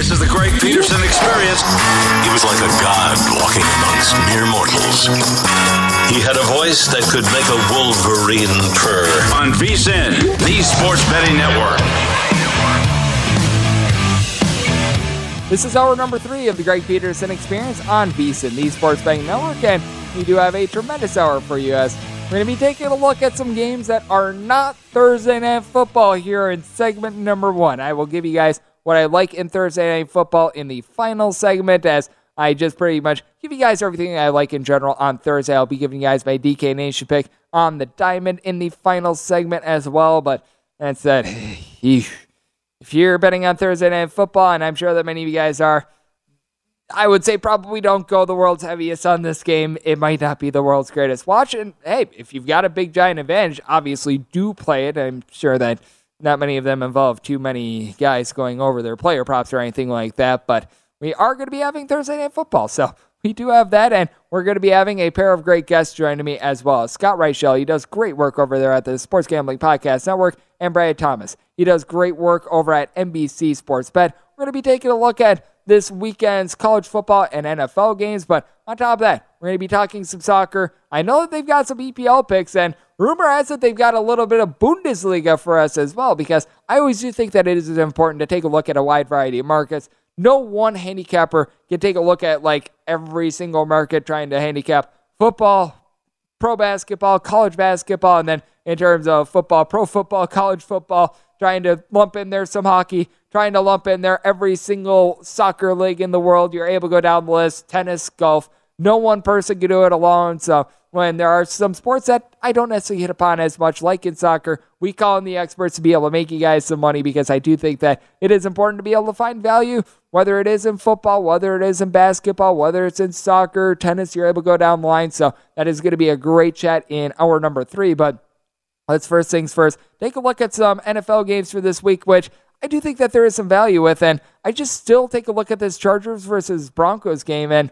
This is the Greg Peterson experience. He was like a god walking amongst mere mortals. He had a voice that could make a wolverine purr. On VSIN, the Sports Betting Network. This is hour number three of the Greg Peterson experience on VSIN, the Sports Betting Network, and we do have a tremendous hour for you as we're going to be taking a look at some games that are not Thursday Night Football here in segment number one. I will give you guys what I like in Thursday Night Football in the final segment as I just pretty much give you guys everything I like in general on Thursday. I'll be giving you guys my DK Nation pick on the diamond in the final segment as well. But that said, if you're betting on Thursday Night Football, and I'm sure that many of you guys are, I would say probably don't go the world's heaviest on this game. It might not be the world's greatest watch. And hey, if you've got a big giant advantage, obviously do play it. I'm sure that not many of them involve too many guys going over their player props or anything like that, but we are going to be having Thursday Night Football. So we do have that, and we're going to be having a pair of great guests joining me as well. Scott Reichel, he does great work over there at the Sports Gambling Podcast Network, and Brad Thomas. He does great work over at NBC Sports Bet. We're going to be taking a look at this weekend's college football and NFL games, but on top of that, we're going to be talking some soccer. I know that they've got some EPL picks, and rumor has it they've got a little bit of Bundesliga for us as well, because I always do think that it is important to take a look at a wide variety of markets. No one handicapper can take a look at like every single market trying to handicap football, pro basketball, college basketball, and then in terms of football, pro football, college football, trying to lump in there some hockey, trying to lump in there every single soccer league in the world. You're able to go down the list tennis, golf. No one person can do it alone. So when there are some sports that I don't necessarily hit upon as much, like in soccer, we call in the experts to be able to make you guys some money because I do think that it is important to be able to find value, whether it is in football, whether it is in basketball, whether it's in soccer, tennis, you're able to go down the line. So that is going to be a great chat in hour number three. But let's first things first, take a look at some NFL games for this week, which I do think that there is some value with. And I just still take a look at this Chargers versus Broncos game and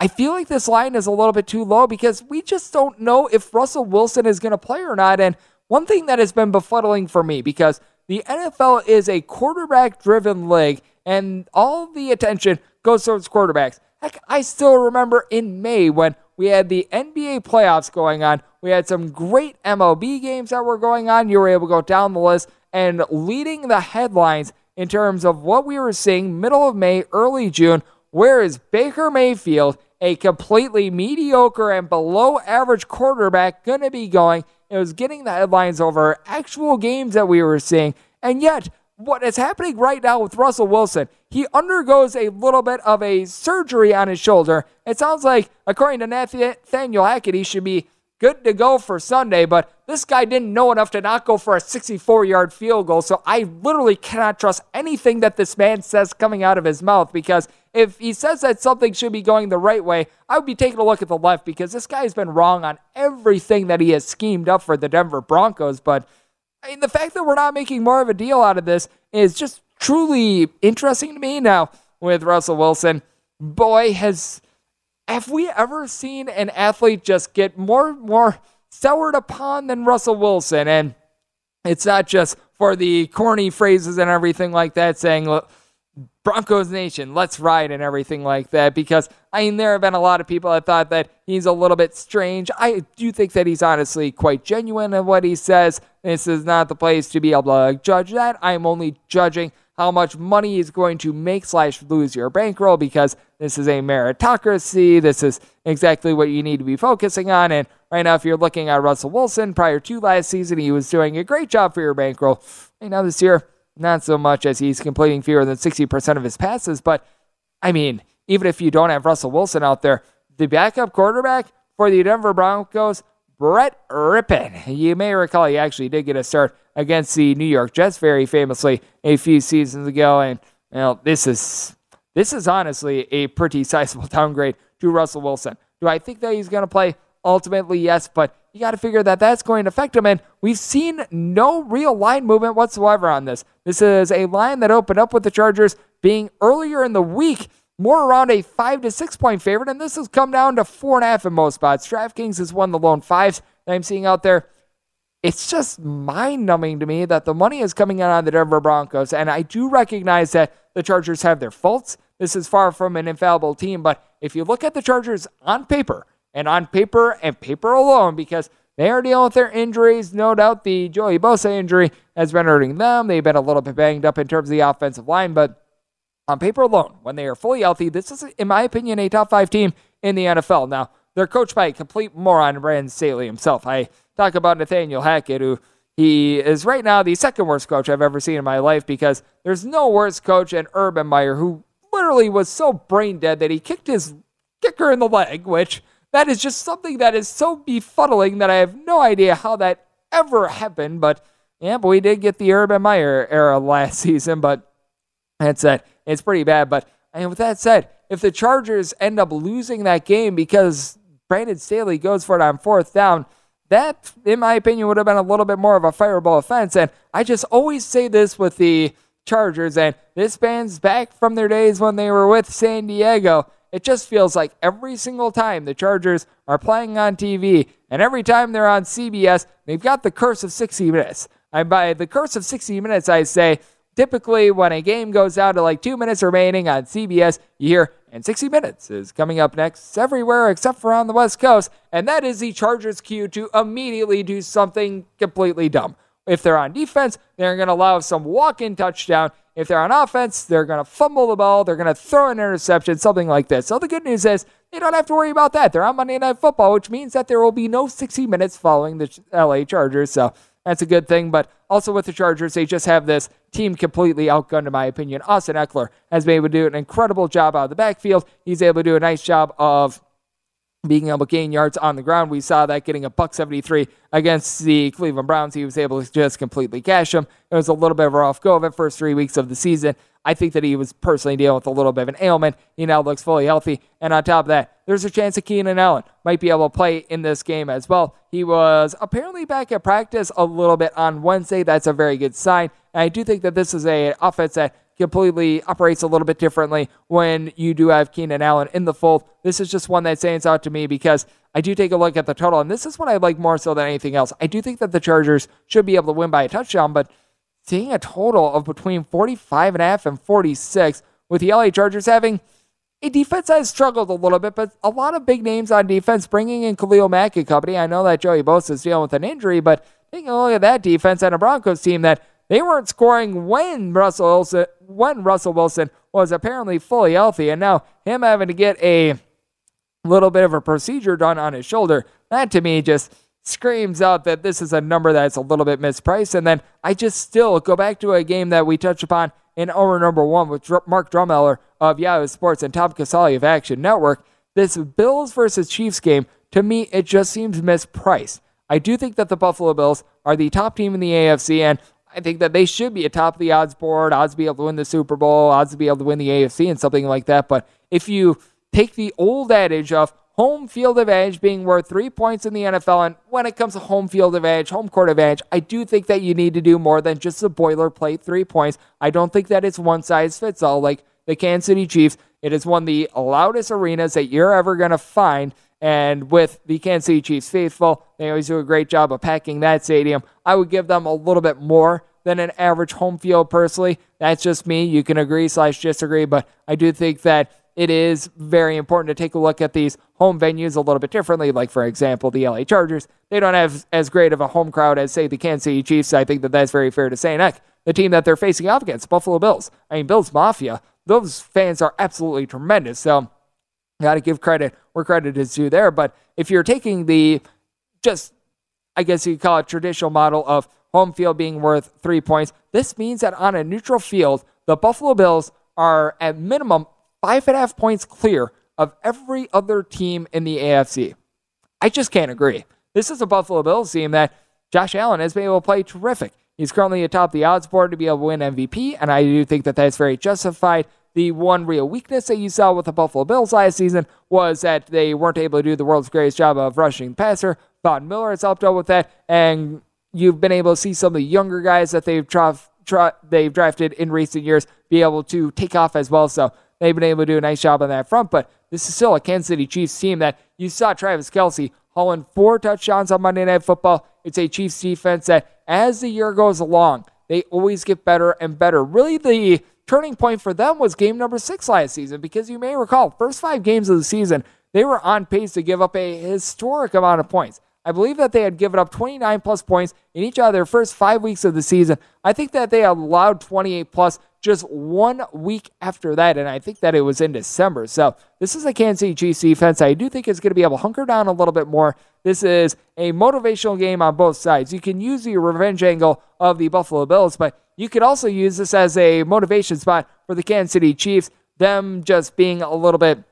I feel like this line is a little bit too low because we just don't know if Russell Wilson is going to play or not. And one thing that has been befuddling for me because the NFL is a quarterback driven league and all the attention goes towards quarterbacks. Heck, I still remember in May when we had the NBA playoffs going on. We had some great MLB games that were going on. You were able to go down the list and leading the headlines in terms of what we were seeing middle of May, early June. Where is Baker Mayfield a completely mediocre and below average quarterback going to be going it was getting the headlines over actual games that we were seeing. And yet, what is happening right now with Russell Wilson, he undergoes a little bit of a surgery on his shoulder. It sounds like, according to Nathaniel Hackett, he should be good to go for Sunday, but this guy didn't know enough to not go for a 64 yard field goal. So I literally cannot trust anything that this man says coming out of his mouth because if he says that something should be going the right way, I would be taking a look at the left because this guy has been wrong on everything that he has schemed up for the Denver Broncos. But I mean, the fact that we're not making more of a deal out of this is just truly interesting to me now with Russell Wilson. Boy, has have we ever seen an athlete just get more more soured upon than Russell Wilson? And it's not just for the corny phrases and everything like that, saying Broncos Nation, let's ride and everything like that. Because I mean, there have been a lot of people that thought that he's a little bit strange. I do think that he's honestly quite genuine in what he says. This is not the place to be able to judge that. I'm only judging how much money he's going to make slash lose your bankroll because this is a meritocracy. This is exactly what you need to be focusing on. And right now, if you're looking at Russell Wilson prior to last season, he was doing a great job for your bankroll. Right now, this year, not so much as he's completing fewer than 60% of his passes. But I mean, even if you don't have Russell Wilson out there, the backup quarterback for the Denver Broncos, Brett Rypien. You may recall he actually did get a start against the New York Jets very famously a few seasons ago. And you this is this is honestly a pretty sizable downgrade to Russell Wilson. Do I think that he's going to play? Ultimately, yes, but you got to figure that that's going to affect him. And we've seen no real line movement whatsoever on this. This is a line that opened up with the Chargers being earlier in the week more around a five to six point favorite, and this has come down to four and a half in most spots. DraftKings has won the lone fives that I'm seeing out there it's just mind numbing to me that the money is coming in on the Denver Broncos. And I do recognize that the Chargers have their faults. This is far from an infallible team. But if you look at the Chargers on paper, and on paper and paper alone, because they are dealing with their injuries, no doubt the Joey Bosa injury has been hurting them. They've been a little bit banged up in terms of the offensive line. But on paper alone, when they are fully healthy, this is, in my opinion, a top five team in the NFL. Now, they're coached by a complete moron, Brandon Staley himself. I talk about Nathaniel Hackett, who he is right now the second worst coach I've ever seen in my life because there's no worse coach than Urban Meyer, who literally was so brain dead that he kicked his kicker in the leg, which that is just something that is so befuddling that I have no idea how that ever happened. But yeah, but we did get the Urban Meyer era last season, but that's it. It's pretty bad. But and with that said, if the Chargers end up losing that game because Brandon Staley goes for it on fourth down, that, in my opinion, would have been a little bit more of a fireable offense. And I just always say this with the Chargers, and this band's back from their days when they were with San Diego. It just feels like every single time the Chargers are playing on TV, and every time they're on CBS, they've got the curse of 60 minutes. And by the curse of 60 minutes, I say typically when a game goes out to like two minutes remaining on CBS, you hear and 60 Minutes is coming up next everywhere except for on the West Coast. And that is the Chargers' cue to immediately do something completely dumb. If they're on defense, they're going to allow some walk in touchdown. If they're on offense, they're going to fumble the ball. They're going to throw an interception, something like this. So the good news is they don't have to worry about that. They're on Monday Night Football, which means that there will be no 60 minutes following the LA Chargers. So that's a good thing. But also with the Chargers, they just have this team completely outgunned, in my opinion. Austin Ekeler has been able to do an incredible job out of the backfield. He's able to do a nice job of being able to gain yards on the ground. We saw that getting a buck 73 against the Cleveland Browns. He was able to just completely cash him. It was a little bit of a rough go of it first three weeks of the season. I think that he was personally dealing with a little bit of an ailment. He now looks fully healthy. And on top of that, there's a chance that Keenan Allen might be able to play in this game as well. He was apparently back at practice a little bit on Wednesday. That's a very good sign. And I do think that this is a offense that completely operates a little bit differently when you do have Keenan Allen in the fold. This is just one that stands out to me because I do take a look at the total, and this is what I like more so than anything else. I do think that the Chargers should be able to win by a touchdown, but seeing a total of between 45 and a half and 46 with the LA Chargers having a defense that has struggled a little bit, but a lot of big names on defense, bringing in Khalil Mack and company. I know that Joey Bosa is dealing with an injury, but taking a look at that defense and a Broncos team that they weren't scoring when Russell Wilson, when Russell Wilson was apparently fully healthy, and now him having to get a little bit of a procedure done on his shoulder. That to me just screams out that this is a number that's a little bit mispriced. And then I just still go back to a game that we touched upon in hour number one with Mark Drumheller of Yahoo Sports and Tom Casale of Action Network. This Bills versus Chiefs game, to me, it just seems mispriced. I do think that the Buffalo Bills are the top team in the AFC, and I think that they should be atop of the odds board, odds to be able to win the Super Bowl, odds to be able to win the AFC, and something like that. But if you take the old adage of home field advantage being worth three points in the NFL. And when it comes to home field advantage, home court advantage, I do think that you need to do more than just a boilerplate three points. I don't think that it's one size fits all. Like the Kansas City Chiefs, it is one of the loudest arenas that you're ever going to find. And with the Kansas City Chiefs faithful, they always do a great job of packing that stadium. I would give them a little bit more than an average home field personally. That's just me. You can agree slash disagree, but I do think that it is very important to take a look at these home venues a little bit differently. Like, for example, the LA Chargers, they don't have as great of a home crowd as, say, the Kansas City Chiefs. I think that that's very fair to say. And heck, the team that they're facing off against, Buffalo Bills. I mean, Bills Mafia, those fans are absolutely tremendous. So, got to give credit where credit is due there. But if you're taking the just, I guess you call it traditional model of home field being worth three points, this means that on a neutral field, the Buffalo Bills are at minimum five and a half points clear of every other team in the AFC. I just can't agree. This is a Buffalo Bills team that Josh Allen has been able to play terrific. He's currently atop the odds board to be able to win MVP, and I do think that that's very justified. The one real weakness that you saw with the Buffalo Bills last season was that they weren't able to do the world's greatest job of rushing the passer. Von Miller has helped out with that, and you've been able to see some of the younger guys that they've, tra- tra- they've drafted in recent years be able to take off as well. So They've been able to do a nice job on that front, but this is still a Kansas City Chiefs team that you saw Travis Kelce hauling four touchdowns on Monday Night Football. It's a Chiefs defense that, as the year goes along, they always get better and better. Really, the turning point for them was game number six last season because you may recall, first five games of the season, they were on pace to give up a historic amount of points. I believe that they had given up 29 plus points in each of their first five weeks of the season. I think that they allowed 28 plus just one week after that, and I think that it was in December. So this is a Kansas City Chiefs defense I do think is going to be able to hunker down a little bit more. This is a motivational game on both sides. You can use the revenge angle of the Buffalo Bills, but you could also use this as a motivation spot for the Kansas City Chiefs, them just being a little bit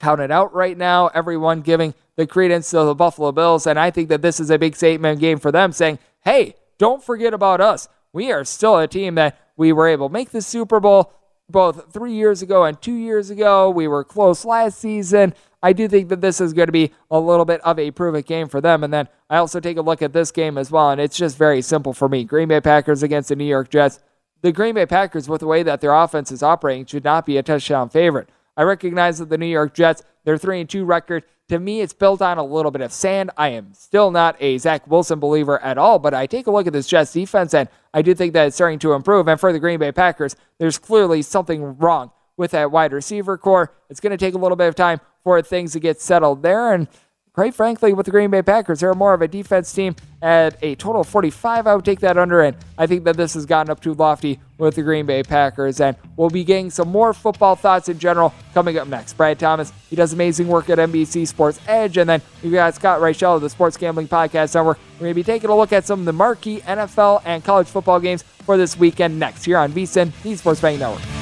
counted out right now, everyone giving the credence to the Buffalo Bills. And I think that this is a big statement game for them saying, hey, don't forget about us. We are still a team that we were able to make the Super Bowl both three years ago and two years ago. We were close last season. I do think that this is going to be a little bit of a prove it game for them. And then I also take a look at this game as well, and it's just very simple for me. Green Bay Packers against the New York Jets. The Green Bay Packers, with the way that their offense is operating, should not be a touchdown favorite. I recognize that the New York Jets, their 3 and 2 record, to me, it's built on a little bit of sand. I am still not a Zach Wilson believer at all, but I take a look at this Jets defense and I do think that it's starting to improve. And for the Green Bay Packers, there's clearly something wrong with that wide receiver corps. It's going to take a little bit of time for things to get settled there. And quite frankly, with the Green Bay Packers, they're more of a defense team at a total of 45. I would take that under, and I think that this has gotten up too lofty with the Green Bay Packers. And we'll be getting some more football thoughts in general coming up next. Brad Thomas, he does amazing work at NBC Sports Edge. And then we've got Scott Reichel of the Sports Gambling Podcast Network. We're going to be taking a look at some of the marquee NFL and college football games for this weekend next here on VSIN, the Sports Betting Network.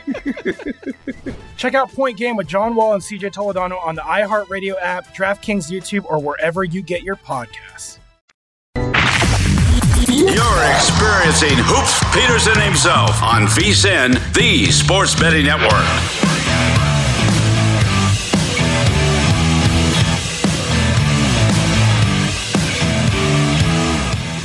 Check out Point Game with John Wall and CJ Toledano on the iHeartRadio app, DraftKings YouTube, or wherever you get your podcasts. You're experiencing Hoops Peterson himself on VSIN, the Sports Betting Network.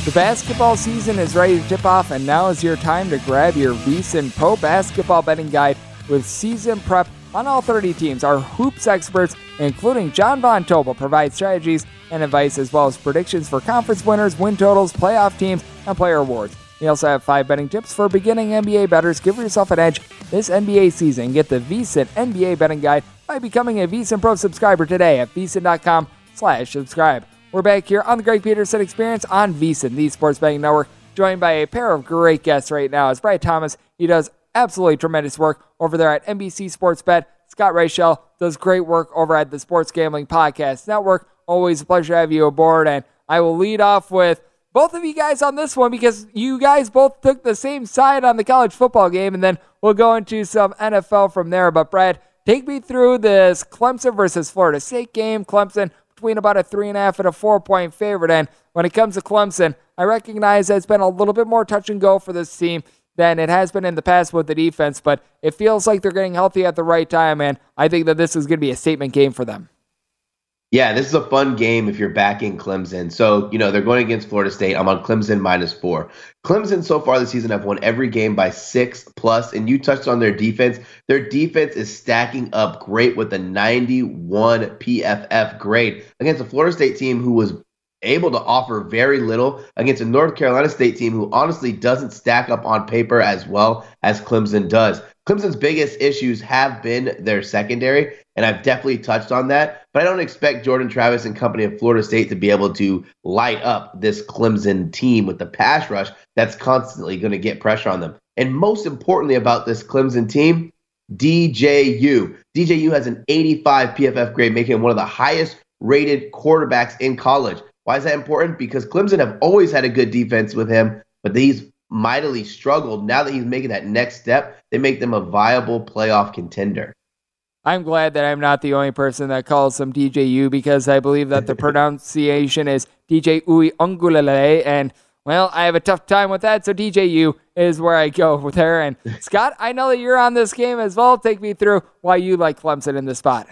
The basketball season is ready to tip off, and now is your time to grab your VSiN Pro Basketball Betting Guide with season prep on all 30 teams. Our hoops experts, including John Von Tobel, provide strategies and advice as well as predictions for conference winners, win totals, playoff teams, and player awards. We also have five betting tips for beginning NBA bettors. Give yourself an edge this NBA season. Get the VSiN NBA Betting Guide by becoming a VSiN Pro subscriber today at VSiN.com slash subscribe. We're back here on the Greg Peterson Experience on VSiN, the Sports Betting Network, joined by a pair of great guests right now. It's Brian Thomas. He does absolutely tremendous work over there at NBC Sports Bet. Scott Reichel does great work over at the Sports Gambling Podcast Network. Always a pleasure to have you aboard. And I will lead off with both of you guys on this one because you guys both took the same side on the college football game, and then we'll go into some NFL from there. But Brad, take me through this Clemson versus Florida State game. Clemson between about a three and a half and a four point favorite. And when it comes to Clemson, I recognize it's been a little bit more touch and go for this team than it has been in the past with the defense, but it feels like they're getting healthy at the right time, and I think that this is going to be a statement game for them. Yeah, this is a fun game if you're backing Clemson. So, you know, they're going against Florida State. I'm on Clemson minus four. Clemson so far this season have won every game by six plus, and you touched on their defense. Their defense is stacking up great with a 91 PFF grade against a Florida State team who was able to offer very little against a North Carolina State team who honestly doesn't stack up on paper as well as Clemson does. Clemson's biggest issues have been their secondary, and I've definitely touched on that. But I don't expect Jordan Travis and company of Florida State to be able to light up this Clemson team with the pass rush that's constantly going to get pressure on them. And most importantly about this Clemson team, DJU. DJU has an 85 PFF grade, making him one of the highest rated quarterbacks in college. Why is that important? Because Clemson have always had a good defense with him, but he's mightily struggled. Now that he's making that next step, they make them a viable playoff contender. I'm glad that I'm not the only person that calls him DJU because I believe that the pronunciation is DJ Uiagalelei. And, well, I have a tough time with that. So DJU is where I go with her. And, Scott, I know that you're on this game as well. Take me through why you like Clemson in this spot.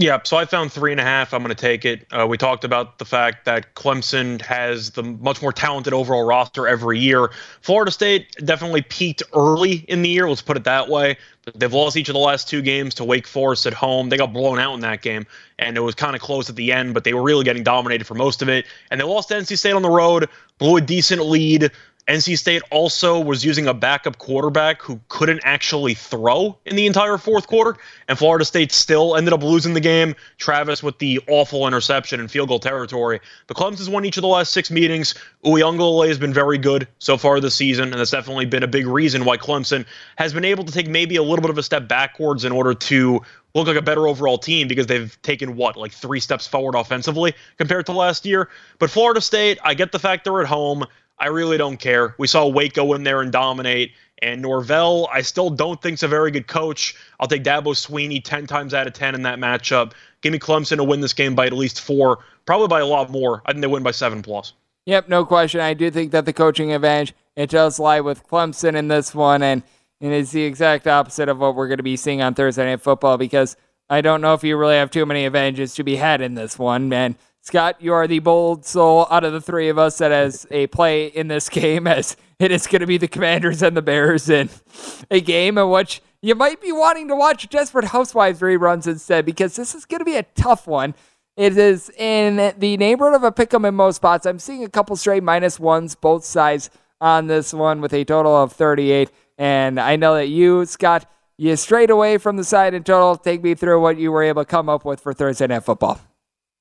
Yeah, so I found three and a half. I'm going to take it. Uh, we talked about the fact that Clemson has the much more talented overall roster every year. Florida State definitely peaked early in the year, let's put it that way. They've lost each of the last two games to Wake Forest at home. They got blown out in that game, and it was kind of close at the end, but they were really getting dominated for most of it. And they lost NC State on the road, blew a decent lead. NC State also was using a backup quarterback who couldn't actually throw in the entire fourth quarter, and Florida State still ended up losing the game. Travis with the awful interception in field goal territory. But Clemson's won each of the last six meetings. Uiagalelei has been very good so far this season, and that's definitely been a big reason why Clemson has been able to take maybe a little bit of a step backwards in order to look like a better overall team because they've taken what, like three steps forward offensively compared to last year. But Florida State, I get the fact they're at home. I really don't care. We saw Wake go in there and dominate. And Norvell, I still don't think is a very good coach. I'll take Dabo Swinney 10 times out of 10 in that matchup. Give me Clemson to win this game by at least four, probably by a lot more. I think they win by seven plus. Yep, no question. I do think that the coaching advantage it does lie with Clemson in this one, and, and it's the exact opposite of what we're going to be seeing on Thursday Night Football because I don't know if you really have too many advantages to be had in this one, man. Scott, you are the bold soul out of the three of us that has a play in this game, as it is going to be the Commanders and the Bears in a game in which you might be wanting to watch Desperate Housewives reruns instead because this is going to be a tough one. It is in the neighborhood of a pick 'em in most spots. I'm seeing a couple straight minus ones, both sides on this one with a total of 38. And I know that you, Scott, you strayed away from the side in total. Take me through what you were able to come up with for Thursday Night Football.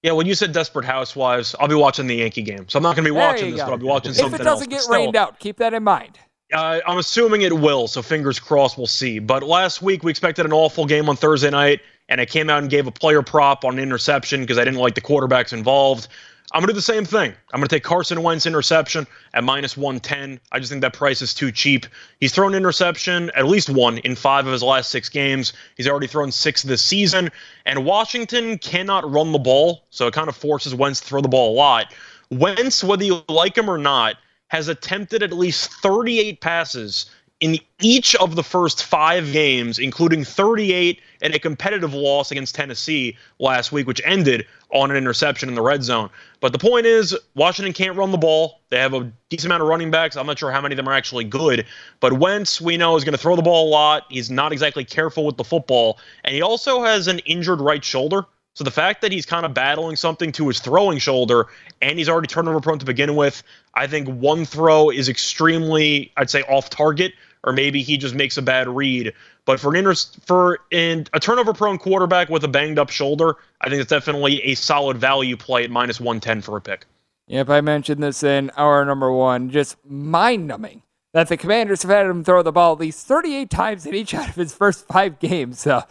Yeah, when you said Desperate Housewives, I'll be watching the Yankee game. So I'm not going to be watching this, go. but I'll be watching something else. If it doesn't else, get rained out, keep that in mind. Uh, I'm assuming it will, so fingers crossed we'll see. But last week we expected an awful game on Thursday night, and I came out and gave a player prop on an interception because I didn't like the quarterbacks involved. I'm going to do the same thing. I'm going to take Carson Wentz interception at minus 110. I just think that price is too cheap. He's thrown interception, at least one, in five of his last six games. He's already thrown six this season. And Washington cannot run the ball, so it kind of forces Wentz to throw the ball a lot. Wentz, whether you like him or not, has attempted at least 38 passes in each of the first five games, including 38 and a competitive loss against Tennessee last week, which ended on an interception in the red zone. But the point is, Washington can't run the ball. They have a decent amount of running backs. I'm not sure how many of them are actually good. But Wentz, we know, is going to throw the ball a lot. He's not exactly careful with the football. And he also has an injured right shoulder. So the fact that he's kind of battling something to his throwing shoulder and he's already turnover prone to begin with, I think one throw is extremely, I'd say, off target or maybe he just makes a bad read. But for an inter- for in a turnover prone quarterback with a banged up shoulder, I think it's definitely a solid value play at minus 110 for a pick. Yep, I mentioned this in hour number one. Just mind numbing that the commanders have had him throw the ball at least 38 times in each out of his first five games. So,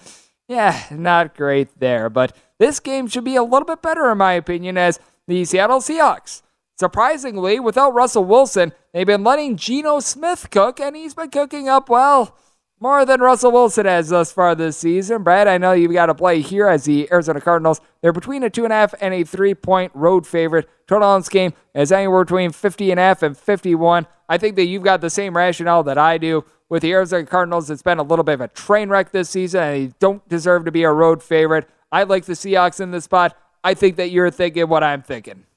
yeah, not great there. But this game should be a little bit better, in my opinion, as the Seattle Seahawks Surprisingly, without Russell Wilson, they've been letting Geno Smith cook, and he's been cooking up well. More than Russell Wilson has thus far this season. Brad, I know you've got to play here as the Arizona Cardinals. They're between a two and a half and a three point road favorite. Total on this game is anywhere between 50 and a half and 51. I think that you've got the same rationale that I do with the Arizona Cardinals. It's been a little bit of a train wreck this season, and they don't deserve to be a road favorite. I like the Seahawks in this spot. I think that you're thinking what I'm thinking.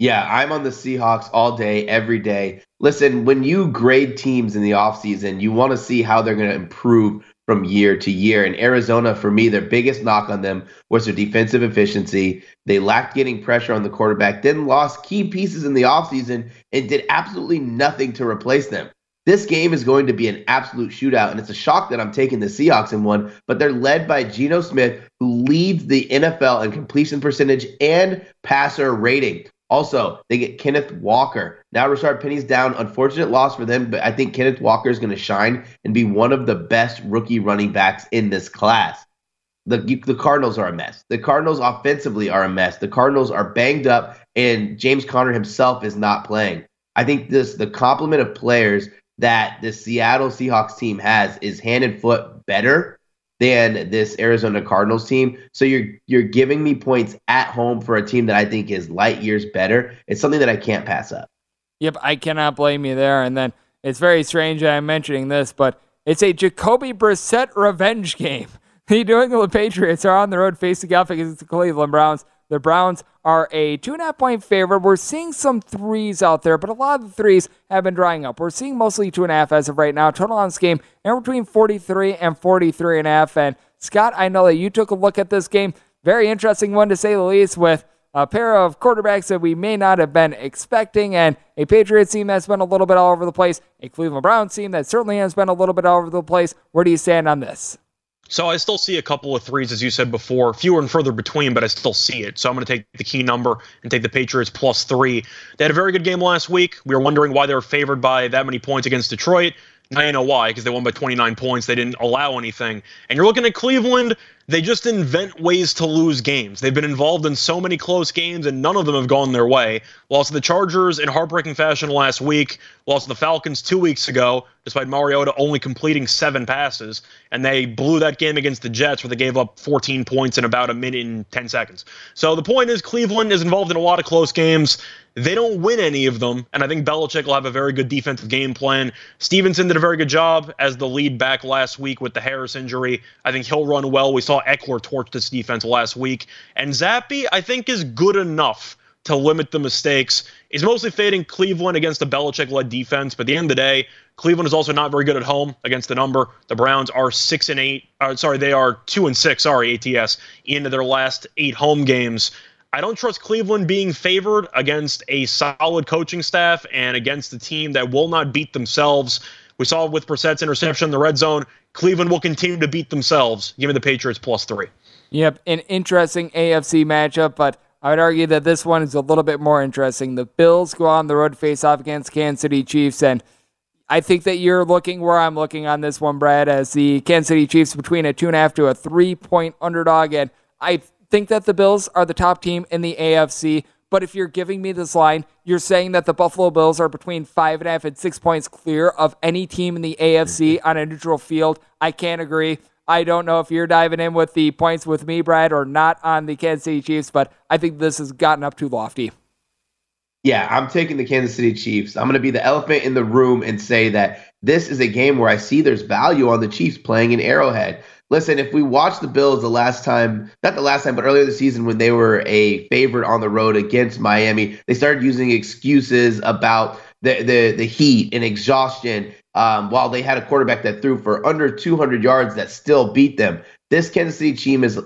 Yeah, I'm on the Seahawks all day, every day. Listen, when you grade teams in the offseason, you want to see how they're going to improve from year to year. And Arizona, for me, their biggest knock on them was their defensive efficiency. They lacked getting pressure on the quarterback, then lost key pieces in the offseason and did absolutely nothing to replace them. This game is going to be an absolute shootout, and it's a shock that I'm taking the Seahawks in one, but they're led by Geno Smith, who leads the NFL in completion percentage and passer rating. Also, they get Kenneth Walker. Now Rashaad Penny's down. Unfortunate loss for them, but I think Kenneth Walker is going to shine and be one of the best rookie running backs in this class. The, the Cardinals are a mess. The Cardinals offensively are a mess. The Cardinals are banged up, and James Conner himself is not playing. I think this the complement of players that the Seattle Seahawks team has is hand and foot better than this Arizona Cardinals team. So you're you're giving me points at home for a team that I think is light years better. It's something that I can't pass up. Yep, I cannot blame you there. And then it's very strange I'm mentioning this, but it's a Jacoby Brissett revenge game. The New England Patriots are on the road facing off against the Cleveland Browns. The Browns are a two and a half point favorite. We're seeing some threes out there, but a lot of the threes have been drying up. We're seeing mostly two and a half as of right now. Total on this game, anywhere between 43 and 43 and a half. And Scott, I know that you took a look at this game. Very interesting one to say the least with a pair of quarterbacks that we may not have been expecting, and a Patriots team that's been a little bit all over the place, a Cleveland Browns team that certainly has been a little bit all over the place. Where do you stand on this? So I still see a couple of threes, as you said before, fewer and further between, but I still see it. So I'm going to take the key number and take the Patriots plus three. They had a very good game last week. We were wondering why they were favored by that many points against Detroit. Now you know why, because they won by 29 points. They didn't allow anything. And you're looking at Cleveland, they just invent ways to lose games. They've been involved in so many close games, and none of them have gone their way. Lost to the Chargers in heartbreaking fashion last week, lost to the Falcons two weeks ago, despite Mariota only completing seven passes. And they blew that game against the Jets, where they gave up 14 points in about a minute and 10 seconds. So the point is, Cleveland is involved in a lot of close games. They don't win any of them, and I think Belichick will have a very good defensive game plan. Stevenson did a very good job as the lead back last week with the Harris injury. I think he'll run well. We saw Ekeler torch this defense last week. And Zappe I think, is good enough to limit the mistakes. He's mostly fading Cleveland against the Belichick led defense, but at the end of the day, Cleveland is also not very good at home against the number. The Browns are six and eight. Uh, sorry, they are two and six. Sorry, ATS into their last eight home games. I don't trust Cleveland being favored against a solid coaching staff and against a team that will not beat themselves. We saw with Brissett's interception in the red zone, Cleveland will continue to beat themselves. Give me the Patriots plus three. Yep, an interesting AFC matchup, but I would argue that this one is a little bit more interesting. The Bills go on the road face off against Kansas City Chiefs, and I think that you're looking where I'm looking on this one, Brad, as the Kansas City Chiefs between a two and a half to a three point underdog, and I think that the Bills are the top team in the AFC. But if you're giving me this line, you're saying that the Buffalo Bills are between five and a half and six points clear of any team in the AFC mm-hmm. on a neutral field. I can't agree. I don't know if you're diving in with the points with me, Brad, or not on the Kansas City Chiefs, but I think this has gotten up too lofty. Yeah, I'm taking the Kansas City Chiefs. I'm going to be the elephant in the room and say that this is a game where I see there's value on the Chiefs playing in Arrowhead listen, if we watched the Bills the last time, not the last time, but earlier this season when they were a favorite on the road against Miami, they started using excuses about the the, the heat and exhaustion. Um, while they had a quarterback that threw for under 200 yards that still beat them, this Kansas City team is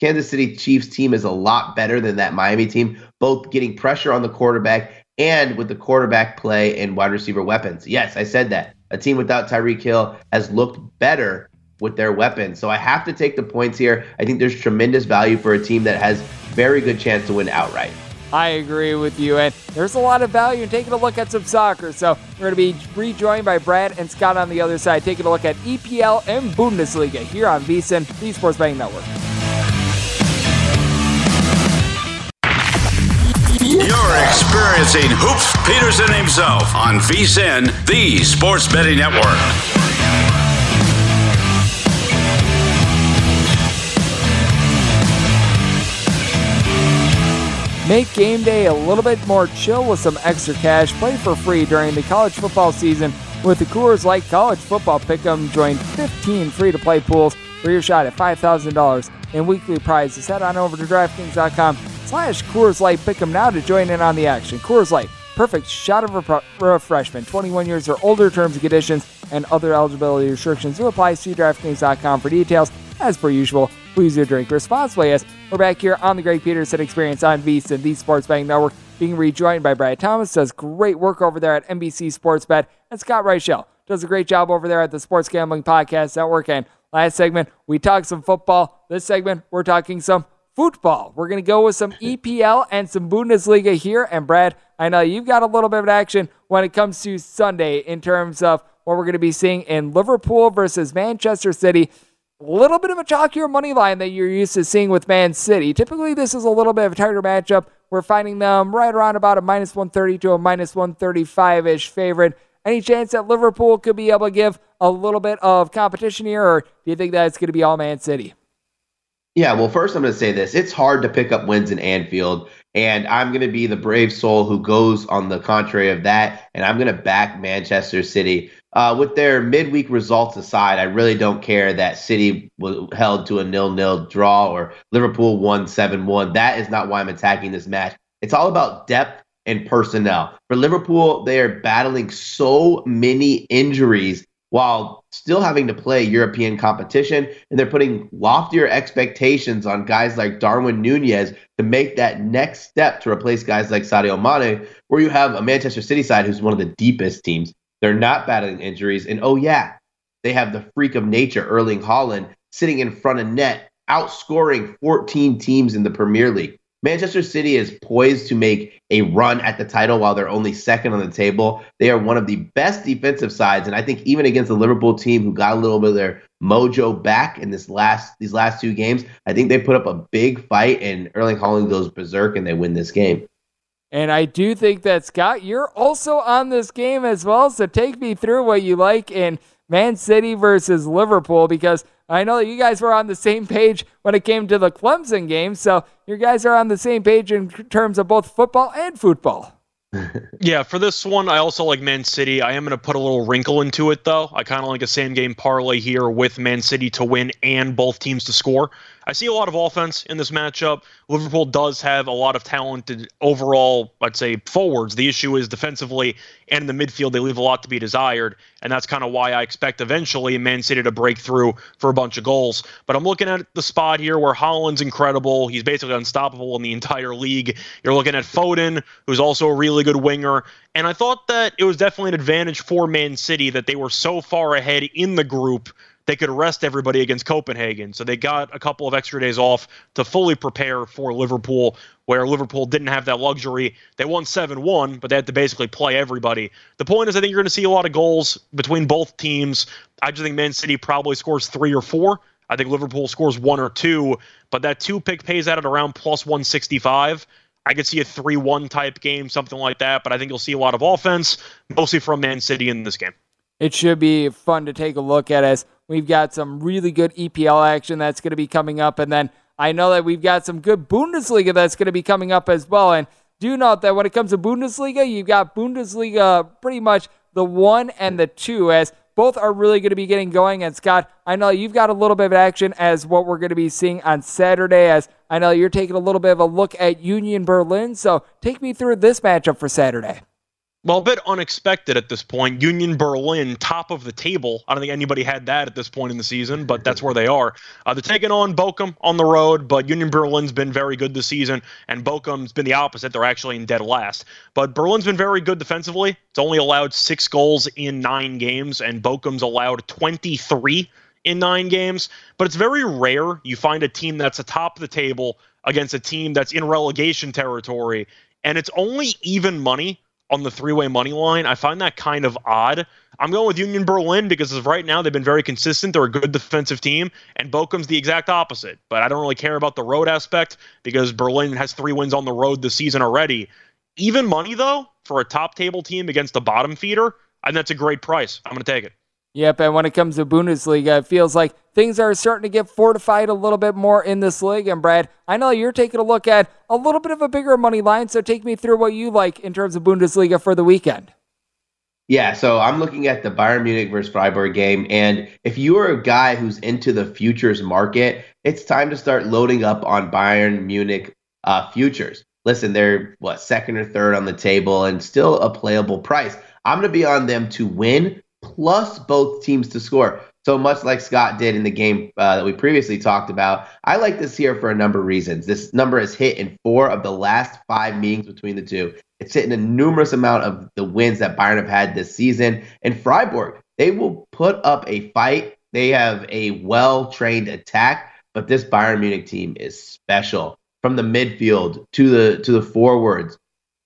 Kansas City Chiefs team is a lot better than that Miami team, both getting pressure on the quarterback and with the quarterback play and wide receiver weapons. Yes, I said that. A team without Tyreek Hill has looked better with their weapons. So I have to take the points here. I think there's tremendous value for a team that has very good chance to win outright. I agree with you, and there's a lot of value in taking a look at some soccer. So we're going to be rejoined by Brad and Scott on the other side, taking a look at EPL and Bundesliga here on VSIN, the Sports Betting Network. You're experiencing Hoops Peterson himself on VSIN, the Sports Betting Network. Make game day a little bit more chill with some extra cash. Play for free during the college football season with the Coors Light College Football Pick'em. Join 15 free-to-play pools for your shot at $5,000 in weekly prizes. Head on over to DraftKings.com slash Coors Light Pick'em now to join in on the action. Coors Light, perfect shot of rep- refreshment. 21 years or older terms and conditions and other eligibility restrictions do apply. See DraftKings.com for details. As per usual, Please do drink responsibly as we're back here on the Greg Peterson Experience on VSIN, the Sports Betting Network, being rejoined by Brad Thomas, does great work over there at NBC Sports Bet, and Scott Reichel does a great job over there at the Sports Gambling Podcast Network. And last segment, we talked some football. This segment, we're talking some football. We're going to go with some EPL and some Bundesliga here. And Brad, I know you've got a little bit of action when it comes to Sunday in terms of what we're going to be seeing in Liverpool versus Manchester City little bit of a chalkier money line that you're used to seeing with Man City. Typically, this is a little bit of a tighter matchup. We're finding them right around about a minus 130 to a minus 135 ish favorite. Any chance that Liverpool could be able to give a little bit of competition here, or do you think that it's going to be all Man City? Yeah, well, first I'm going to say this. It's hard to pick up wins in Anfield, and I'm going to be the brave soul who goes on the contrary of that, and I'm going to back Manchester City. Uh, with their midweek results aside, I really don't care that City was held to a nil-nil draw or Liverpool won 7-1. That is not why I'm attacking this match. It's all about depth and personnel. For Liverpool, they are battling so many injuries while still having to play European competition, and they're putting loftier expectations on guys like Darwin Nunez to make that next step to replace guys like Sadio Mane, where you have a Manchester City side who's one of the deepest teams they're not battling injuries. And oh, yeah, they have the freak of nature, Erling Haaland, sitting in front of net, outscoring 14 teams in the Premier League. Manchester City is poised to make a run at the title while they're only second on the table. They are one of the best defensive sides, and I think even against the Liverpool team who got a little bit of their mojo back in this last these last two games, I think they put up a big fight, and Erling Haaland goes berserk and they win this game. And I do think that Scott, you're also on this game as well. So take me through what you like in Man City versus Liverpool because I know that you guys were on the same page when it came to the Clemson game. So you guys are on the same page in terms of both football and football. yeah, for this one, I also like Man City. I am going to put a little wrinkle into it, though. I kind of like a same game parlay here with Man City to win and both teams to score. I see a lot of offense in this matchup. Liverpool does have a lot of talented overall, I'd say, forwards. The issue is defensively and in the midfield, they leave a lot to be desired. And that's kind of why I expect eventually Man City to break through for a bunch of goals. But I'm looking at the spot here where Haaland's incredible. He's basically unstoppable in the entire league. You're looking at Foden, who's also a really good winger. And I thought that it was definitely an advantage for Man City that they were so far ahead in the group they could rest everybody against Copenhagen. So they got a couple of extra days off to fully prepare for Liverpool, where Liverpool didn't have that luxury. They won 7 1, but they had to basically play everybody. The point is, I think you're going to see a lot of goals between both teams. I just think Man City probably scores three or four. I think Liverpool scores one or two, but that two pick pays out at around plus 165. I could see a 3 1 type game, something like that, but I think you'll see a lot of offense, mostly from Man City in this game. It should be fun to take a look at as We've got some really good EPL action that's going to be coming up. And then I know that we've got some good Bundesliga that's going to be coming up as well. And do note that when it comes to Bundesliga, you've got Bundesliga pretty much the one and the two, as both are really going to be getting going. And Scott, I know you've got a little bit of action as what we're going to be seeing on Saturday, as I know you're taking a little bit of a look at Union Berlin. So take me through this matchup for Saturday. Well, a bit unexpected at this point. Union Berlin, top of the table. I don't think anybody had that at this point in the season, but that's where they are. Uh, they're taking on Bochum on the road, but Union Berlin's been very good this season, and Bochum's been the opposite. They're actually in dead last. But Berlin's been very good defensively. It's only allowed six goals in nine games, and Bochum's allowed 23 in nine games. But it's very rare you find a team that's atop the table against a team that's in relegation territory, and it's only even money on the three way money line. I find that kind of odd. I'm going with Union Berlin because as right now, they've been very consistent. They're a good defensive team, and Bochum's the exact opposite. But I don't really care about the road aspect because Berlin has three wins on the road this season already. Even money, though, for a top table team against a bottom feeder, and that's a great price. I'm going to take it. Yep, and when it comes to Bundesliga, it feels like things are starting to get fortified a little bit more in this league. And Brad, I know you're taking a look at a little bit of a bigger money line, so take me through what you like in terms of Bundesliga for the weekend. Yeah, so I'm looking at the Bayern Munich versus Freiburg game, and if you are a guy who's into the futures market, it's time to start loading up on Bayern Munich uh, futures. Listen, they're what second or third on the table, and still a playable price. I'm going to be on them to win plus both teams to score. So much like Scott did in the game uh, that we previously talked about, I like this here for a number of reasons. This number has hit in four of the last five meetings between the two. It's hit in a numerous amount of the wins that Bayern have had this season. And Freiburg, they will put up a fight. They have a well trained attack, but this Bayern Munich team is special. From the midfield to the to the forwards,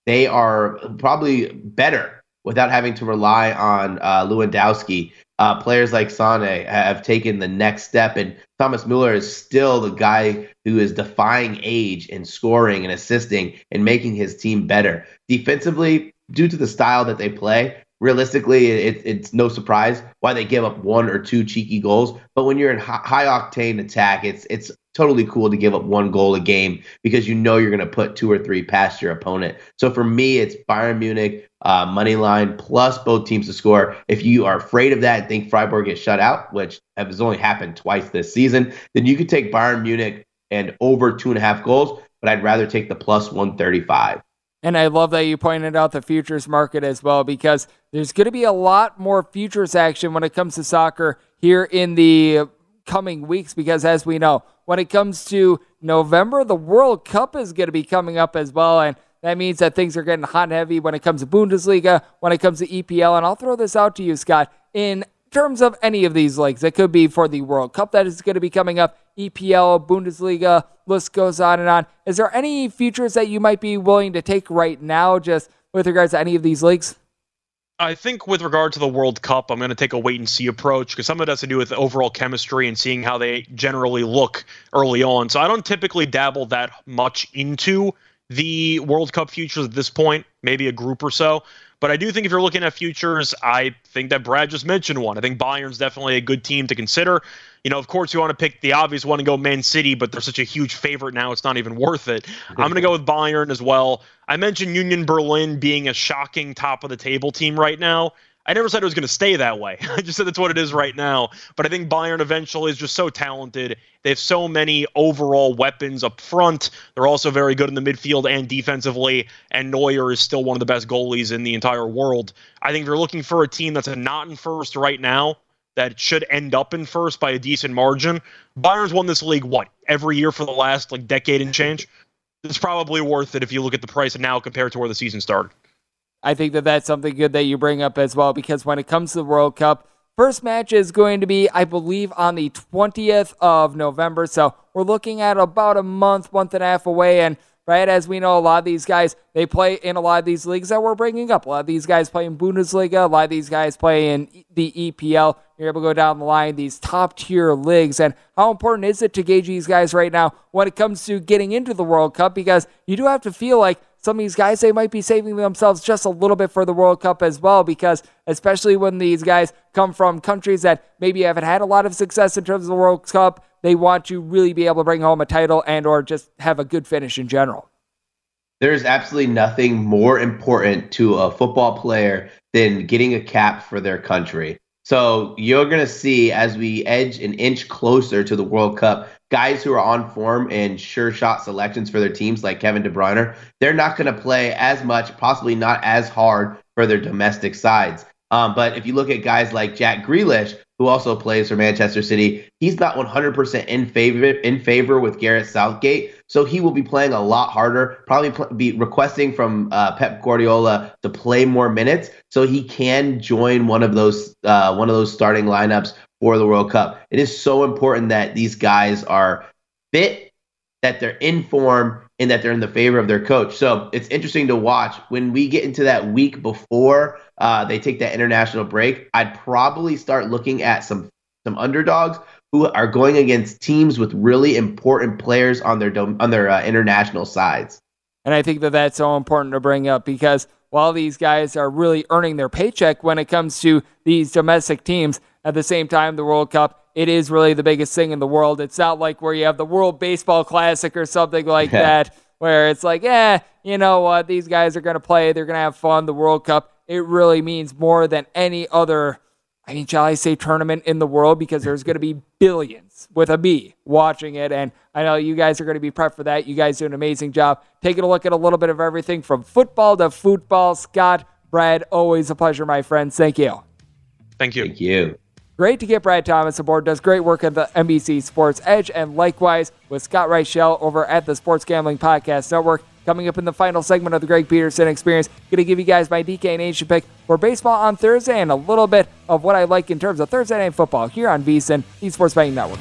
they are probably better without having to rely on uh, Lewandowski. Uh, players like Sane have taken the next step, and Thomas Muller is still the guy who is defying age and scoring and assisting and making his team better. Defensively, due to the style that they play, realistically, it, it's no surprise why they give up one or two cheeky goals. But when you're in high octane attack, it's it's totally cool to give up one goal a game because you know you're going to put two or three past your opponent. So for me, it's Bayern Munich uh, money line plus both teams to score. If you are afraid of that and think Freiburg gets shut out, which has only happened twice this season, then you could take Bayern Munich and over two and a half goals. But I'd rather take the plus 135. And I love that you pointed out the futures market as well because there's going to be a lot more futures action when it comes to soccer here in the coming weeks. Because as we know, when it comes to November, the World Cup is going to be coming up as well. And that means that things are getting hot and heavy when it comes to Bundesliga, when it comes to EPL. And I'll throw this out to you, Scott. In terms of any of these leagues, it could be for the World Cup that is going to be coming up, EPL, Bundesliga, list goes on and on. Is there any futures that you might be willing to take right now, just with regards to any of these leagues? I think with regard to the World Cup, I'm going to take a wait and see approach because some of it has to do with overall chemistry and seeing how they generally look early on. So I don't typically dabble that much into the World Cup futures at this point, maybe a group or so. But I do think if you're looking at futures, I think that Brad just mentioned one. I think Bayern's definitely a good team to consider. You know, of course, you want to pick the obvious one and go Man City, but they're such a huge favorite now, it's not even worth it. I'm going to go with Bayern as well. I mentioned Union Berlin being a shocking top of the table team right now. I never said it was going to stay that way. I just said that's what it is right now. But I think Bayern eventually is just so talented. They have so many overall weapons up front. They're also very good in the midfield and defensively. And Neuer is still one of the best goalies in the entire world. I think you're looking for a team that's not in first right now, that should end up in first by a decent margin. Bayern's won this league what every year for the last like decade and change. It's probably worth it if you look at the price now compared to where the season started. I think that that's something good that you bring up as well because when it comes to the World Cup, first match is going to be, I believe, on the 20th of November. So we're looking at about a month, month and a half away. And right, as we know, a lot of these guys, they play in a lot of these leagues that we're bringing up. A lot of these guys play in Bundesliga, a lot of these guys play in the EPL. You're able to go down the line, these top tier leagues. And how important is it to gauge these guys right now when it comes to getting into the World Cup? Because you do have to feel like some of these guys, they might be saving themselves just a little bit for the World Cup as well, because especially when these guys come from countries that maybe haven't had a lot of success in terms of the World Cup, they want to really be able to bring home a title and or just have a good finish in general. There's absolutely nothing more important to a football player than getting a cap for their country. So you're going to see as we edge an inch closer to the World Cup, guys who are on form and sure shot selections for their teams like Kevin De Bruyne, they're not going to play as much, possibly not as hard for their domestic sides. Um, but if you look at guys like Jack Grealish, who also plays for Manchester City, he's not 100% in favor in favor with Gareth Southgate, so he will be playing a lot harder. Probably pl- be requesting from uh, Pep Guardiola to play more minutes, so he can join one of those uh, one of those starting lineups for the World Cup. It is so important that these guys are fit, that they're in form, and that they're in the favor of their coach. So it's interesting to watch when we get into that week before uh, they take that international break. I'd probably start looking at some some underdogs who are going against teams with really important players on their on their uh, international sides. And I think that that's so important to bring up because while these guys are really earning their paycheck when it comes to these domestic teams, at the same time, the World Cup it is really the biggest thing in the world. It's not like where you have the World Baseball Classic or something like that, where it's like, yeah, you know what, these guys are going to play, they're going to have fun. The World Cup, it really means more than any other, I mean, shall I say, tournament in the world because there's going to be billions with a B watching it. And I know you guys are going to be prepped for that. You guys do an amazing job taking a look at a little bit of everything from football to football. Scott, Brad, always a pleasure, my friends. Thank you. Thank you. Thank you. Great to get Brad Thomas aboard. Does great work at the NBC Sports Edge, and likewise with Scott Reichel over at the Sports Gambling Podcast Network. Coming up in the final segment of the Greg Peterson Experience, going to give you guys my DK Nation pick for baseball on Thursday and a little bit of what I like in terms of Thursday night football here on VSIN, the Sports Betting Network.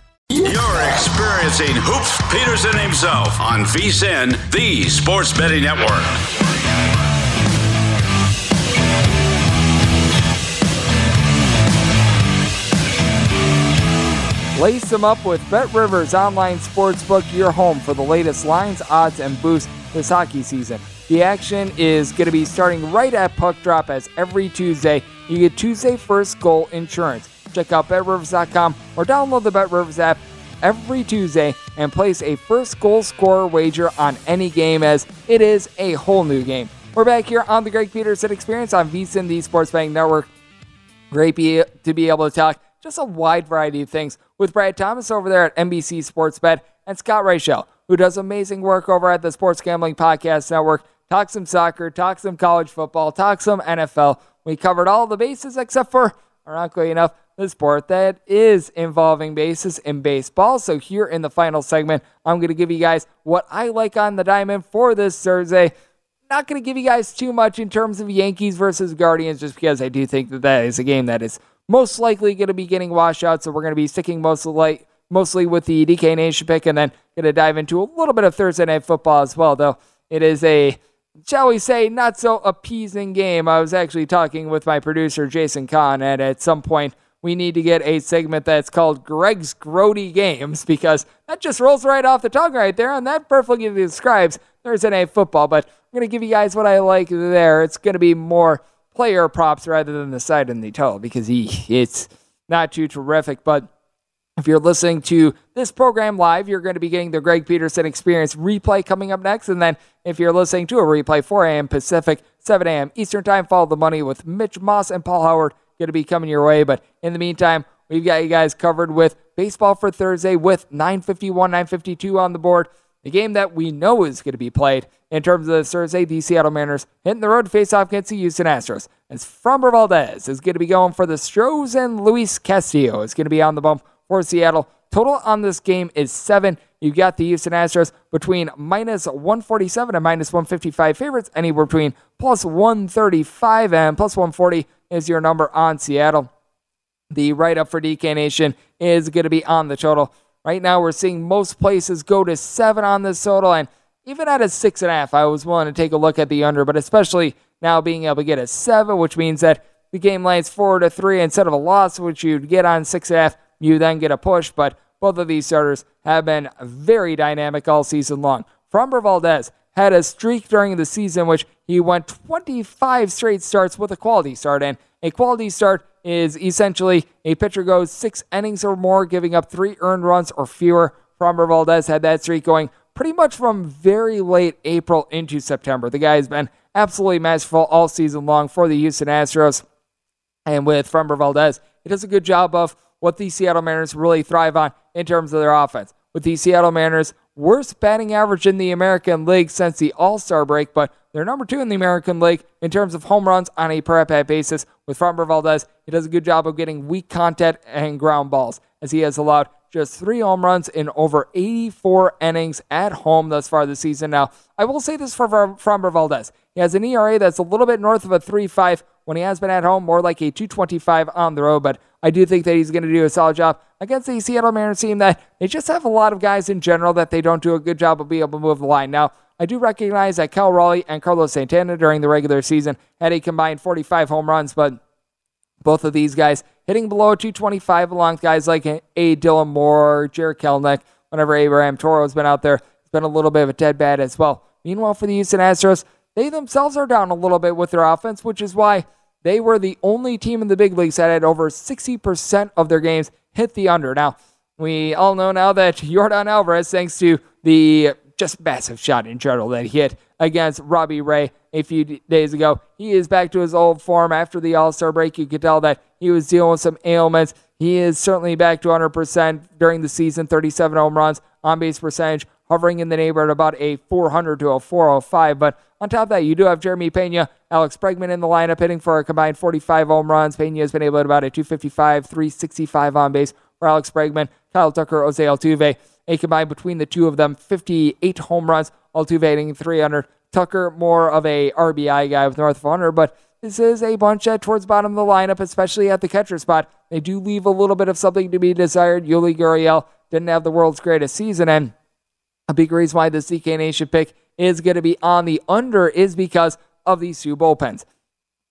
You're experiencing Hoops Peterson himself on VSIN, the Sports Betting Network. Lace them up with Bet Rivers Online Sportsbook, your home for the latest lines, odds, and boosts this hockey season. The action is going to be starting right at puck drop as every Tuesday. You get Tuesday first goal insurance. Check out betrivers.com or download the BetRivers app every Tuesday and place a first goal scorer wager on any game as it is a whole new game. We're back here on the Greg Peterson Experience on VSIN, the Sports Betting Network. Great be, to be able to talk just a wide variety of things with Brad Thomas over there at NBC Sports Bet and Scott Reichel, who does amazing work over at the Sports Gambling Podcast Network. Talk some soccer, talk some college football, talk some NFL. We covered all the bases except for, ironically enough, the sport that is involving bases in baseball. So here in the final segment, I'm going to give you guys what I like on the diamond for this Thursday not going to give you guys too much in terms of Yankees versus Guardians, just because I do think that that is a game that is most likely going to be getting washed out. So we're going to be sticking mostly like mostly with the DK Nation pick, and then going to dive into a little bit of Thursday night football as well. Though it is a shall we say not so appeasing game. I was actually talking with my producer Jason Kahn, and at some point we need to get a segment that's called Greg's Grody Games because that just rolls right off the tongue right there, and that perfectly describes Thursday Night Football. But I'm going to give you guys what I like there. It's going to be more player props rather than the side and the total because he it's not too terrific. But if you're listening to this program live, you're going to be getting the Greg Peterson Experience replay coming up next. And then if you're listening to a replay, 4 a.m. Pacific, 7 a.m. Eastern Time, follow the money with Mitch Moss and Paul Howard going to be coming your way. But in the meantime, we've got you guys covered with baseball for Thursday with 951, 952 on the board. The game that we know is going to be played in terms of Thursday, the Seattle Mariners hitting the road to face off against the Houston Astros. As Framber Valdez is going to be going for the Stros and Luis Castillo is going to be on the bump for Seattle. Total on this game is seven. You've got the Houston Astros between minus 147 and minus 155 favorites, anywhere between plus 135 and plus 140 is your number on Seattle. The write up for DK Nation is going to be on the total. Right now, we're seeing most places go to seven on this total, and even at a six and a half, I was willing to take a look at the under, but especially now being able to get a seven, which means that the game lands four to three instead of a loss, which you'd get on six and a half, you then get a push. But both of these starters have been very dynamic all season long. Framber Valdez had a streak during the season, which he went 25 straight starts with a quality start, and a quality start is essentially a pitcher goes six innings or more, giving up three earned runs or fewer. Framber Valdez had that streak going pretty much from very late April into September. The guy has been absolutely masterful all season long for the Houston Astros. And with Framber Valdez, he does a good job of what the Seattle Mariners really thrive on in terms of their offense. With the Seattle Mariners, worst batting average in the American League since the All Star break, but they're number two in the American League in terms of home runs on a per at bat basis. With Framber Valdez, he does a good job of getting weak contact and ground balls, as he has allowed just three home runs in over 84 innings at home thus far this season. Now, I will say this for Framber Valdez. He has an ERA that's a little bit north of a 3.5 when he has been at home, more like a 225 on the road. But I do think that he's going to do a solid job against the Seattle Mariners team that they just have a lot of guys in general that they don't do a good job of being able to move the line. Now, I do recognize that Cal Raleigh and Carlos Santana during the regular season had a combined 45 home runs, but both of these guys hitting below 225 along with guys like a Dylan Moore, Jarred Kelenic, whenever Abraham Toro has been out there, it's been a little bit of a dead bat as well. Meanwhile, for the Houston Astros, they themselves are down a little bit with their offense, which is why they were the only team in the big leagues that had over 60% of their games hit the under. Now, we all know now that Yordan Alvarez, thanks to the just massive shot in general that he hit against Robbie Ray a few days ago. He is back to his old form after the All Star break. You could tell that he was dealing with some ailments. He is certainly back to 100% during the season, 37 home runs, on base percentage, hovering in the neighborhood about a 400 to a 405. But on top of that, you do have Jeremy Pena, Alex Bregman in the lineup, hitting for a combined 45 home runs. Pena has been able to about a 255, 365 on base for Alex Bregman. Kyle Tucker, Jose Altuve a combined between the two of them 58 home runs, Altuve hitting 300. Tucker, more of a RBI guy with north of 100, but this is a bunch at towards bottom of the lineup, especially at the catcher spot. They do leave a little bit of something to be desired. Yuli Gurriel didn't have the world's greatest season, and a big reason why the DK Nation pick is going to be on the under is because of these two bullpens.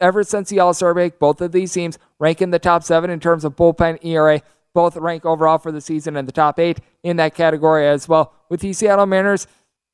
Ever since the All Star break, both of these teams rank in the top seven in terms of bullpen ERA both rank overall for the season in the top eight in that category as well. With the Seattle Mariners,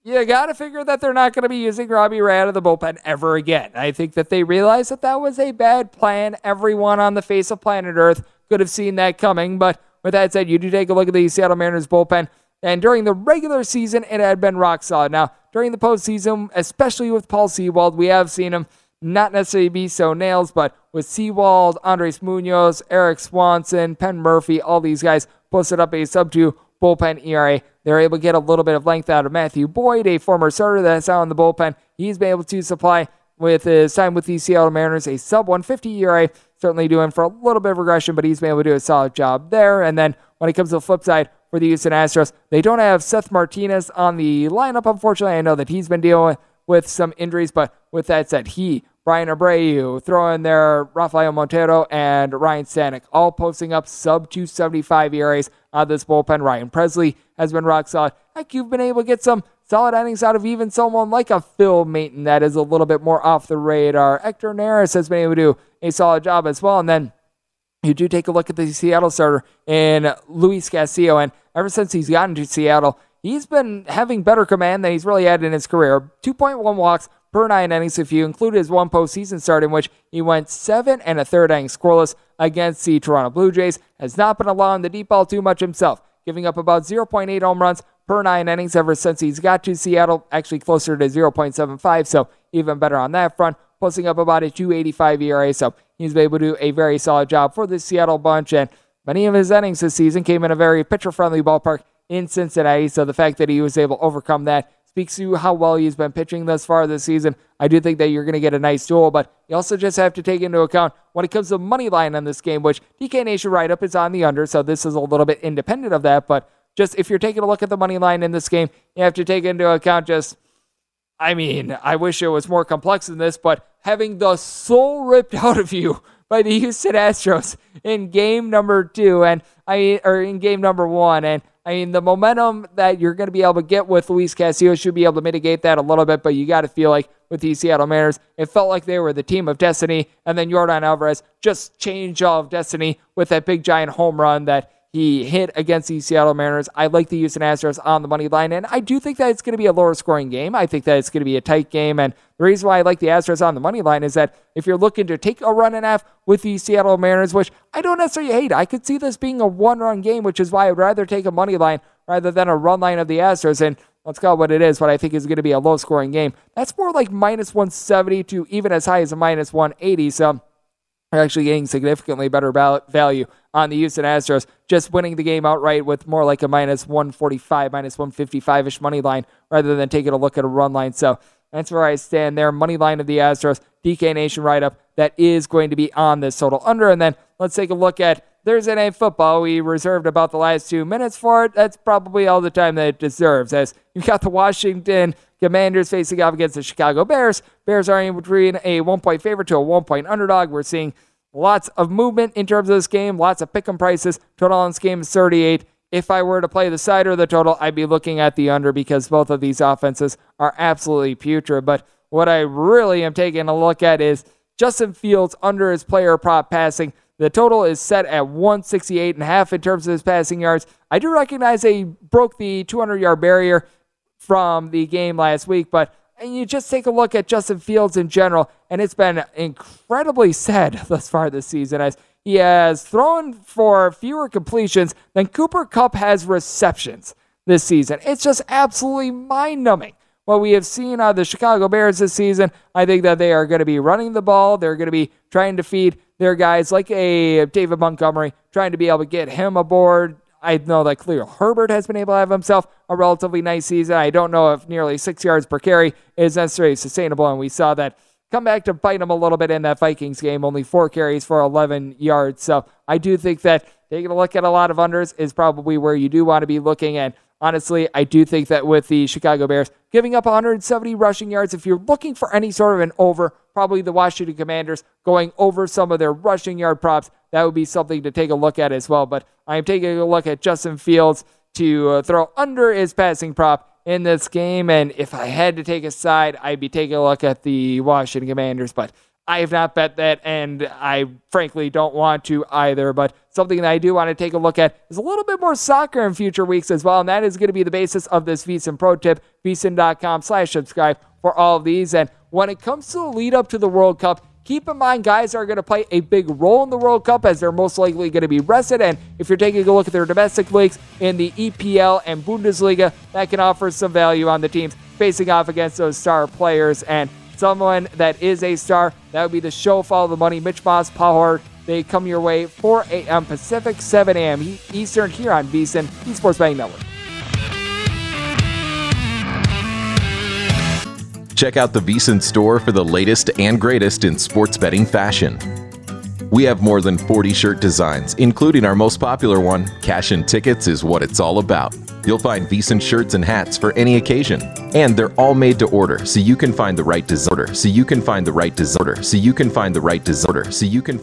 you got to figure that they're not going to be using Robbie Ray out of the bullpen ever again. I think that they realized that that was a bad plan. Everyone on the face of planet Earth could have seen that coming. But with that said, you do take a look at the Seattle Mariners bullpen. And during the regular season, it had been rock solid. Now, during the postseason, especially with Paul Sewald, we have seen him not necessarily be so nails, but with Sewald, Andres Munoz, Erik Swanson, Penn Murphy, all these guys posted up a sub two bullpen ERA. They're able to get a little bit of length out of Matthew Boyd, a former starter that's out in the bullpen. He's been able to supply with his time with the Seattle Mariners a sub 150 ERA. Certainly doing for a little bit of regression, but he's been able to do a solid job there. And then when it comes to the flip side for the Houston Astros, they don't have Seth Martinez on the lineup, unfortunately. I know that he's been dealing with some injuries, but with that said, he Bryan Abreu, throw in there Rafael Montero and Ryan Stanek, all posting up sub 275 ERAs on this bullpen. Ryan Pressly has been rock solid. Heck, you've been able to get some solid innings out of even someone like a Phil Maton that is a little bit more off the radar. Hector Neris has been able to do a solid job as well. And then you do take a look at the Seattle starter in Luis Castillo, and ever since he's gotten to Seattle, he's been having better command than he's really had in his career. 2.1 walks, per nine innings if you include his one postseason start in which he went seven and a third innings scoreless against the Toronto Blue Jays. Has not been allowing the deep ball too much himself, giving up about 0.8 home runs per nine innings ever since he's got to Seattle, actually closer to 0.75, so even better on that front, posting up about a 285 ERA. So he's been able to do a very solid job for the Seattle bunch, and many of his innings this season came in a very pitcher friendly ballpark in Cincinnati. So the fact that he was able to overcome that speaks to how well he's been pitching thus far this season. I do think that you're going to get a nice duel, but you also just have to take into account when it comes to money line on this game, which DK Nation write up is on the under, so this is a little bit independent of that. But just if you're taking a look at the money line in this game, you have to take into account just. I mean, I wish it was more complex than this, but having the soul ripped out of you by the Houston Astros in game number two and I or in game number one, and I mean, the momentum that you're going to be able to get with Luis Castillo should be able to mitigate that a little bit, but you got to feel like with the Seattle Mariners, it felt like they were the team of destiny, and then Yordan Alvarez just changed all of destiny with that big giant home run that he hit against the Seattle Mariners. I like the Houston Astros on the money line, and I do think that it's going to be a lower scoring game. I think that it's going to be a tight game, and the reason why I like the Astros on the money line is that if you're looking to take a run and a half with the Seattle Mariners, which I don't necessarily hate, I could see this being a one run game, which is why I'd rather take a money line rather than a run line of the Astros. And let's call it what it is, what I think is going to be a low scoring game. That's more like minus 170 to even as high as a minus 180. So are actually getting significantly better value on the Houston Astros, just winning the game outright with more like a minus 145, minus 155 ish money line rather than taking a look at a run line. So that's where I stand there. Money line of the Astros, DK Nation write up that is going to be on this total under. And then let's take a look at Thursday Night Football. We reserved about the last two minutes for it. That's probably all the time that it deserves, as you've got the Washington Commanders facing off against the Chicago Bears. Bears are in between a one point favorite to a one point underdog. We're seeing lots of movement in terms of this game, lots of pick 'em prices. Total on this game is 38. If I were to play the side or the total, I'd be looking at the under because both of these offenses are absolutely putrid. But what I really am taking a look at is Justin Fields under his player prop passing. The total is set at 168 and a half in terms of his passing yards. I do recognize they broke the 200 yard barrier from the game last week, but you just take a look at Justin Fields in general, and it's been incredibly sad thus far this season as he has thrown for fewer completions than Cooper Kupp has receptions this season. It's just absolutely mind numbing. What we have seen out of the Chicago Bears this season, I think that they are going to be running the ball. They're going to be trying to feed their guys like a David Montgomery, trying to be able to get him aboard. I know that Khalil Herbert has been able to have himself a relatively nice season. I don't know if nearly six yards per carry is necessarily sustainable, and we saw that come back to bite him a little bit in that Vikings game. Only four carries for 11 yards. So I do think that taking a look at a lot of unders is probably where you do want to be looking. And honestly, I do think that with the Chicago Bears giving up 170 rushing yards, if you're looking for any sort of an over, probably the Washington Commanders going over some of their rushing yard props, that would be something to take a look at as well. But I'm taking a look at Justin Fields to uh, throw under his passing prop in this game. And if I had to take a side, I'd be taking a look at the Washington Commanders. But I have not bet that, and I frankly don't want to either. But something that I do want to take a look at is a little bit more soccer in future weeks as well. And that is going to be the basis of this VSiN Pro Tip, VSiN.com slash subscribe for all of these. And when it comes to the lead up to the World Cup, keep in mind guys are going to play a big role in the World Cup as they're most likely going to be rested. And if you're taking a look at their domestic leagues in the EPL and Bundesliga, that can offer some value on the teams facing off against those star players. And someone that is a star, that would be the show follow the money, Mitch Moss, Power. They come your way 4 a.m. Pacific, 7 a.m. Eastern here on VSiN, Esports Betting Network. Check out the VSiN store for the latest and greatest in sports betting fashion. We have more than 40 shirt designs, including our most popular one, Cash and Tickets is what it's all about. You'll find VSiN shirts and hats for any occasion, and they're all made to order, so you can find the right designer, so you can find the right designer, so you can find the right designer, so you can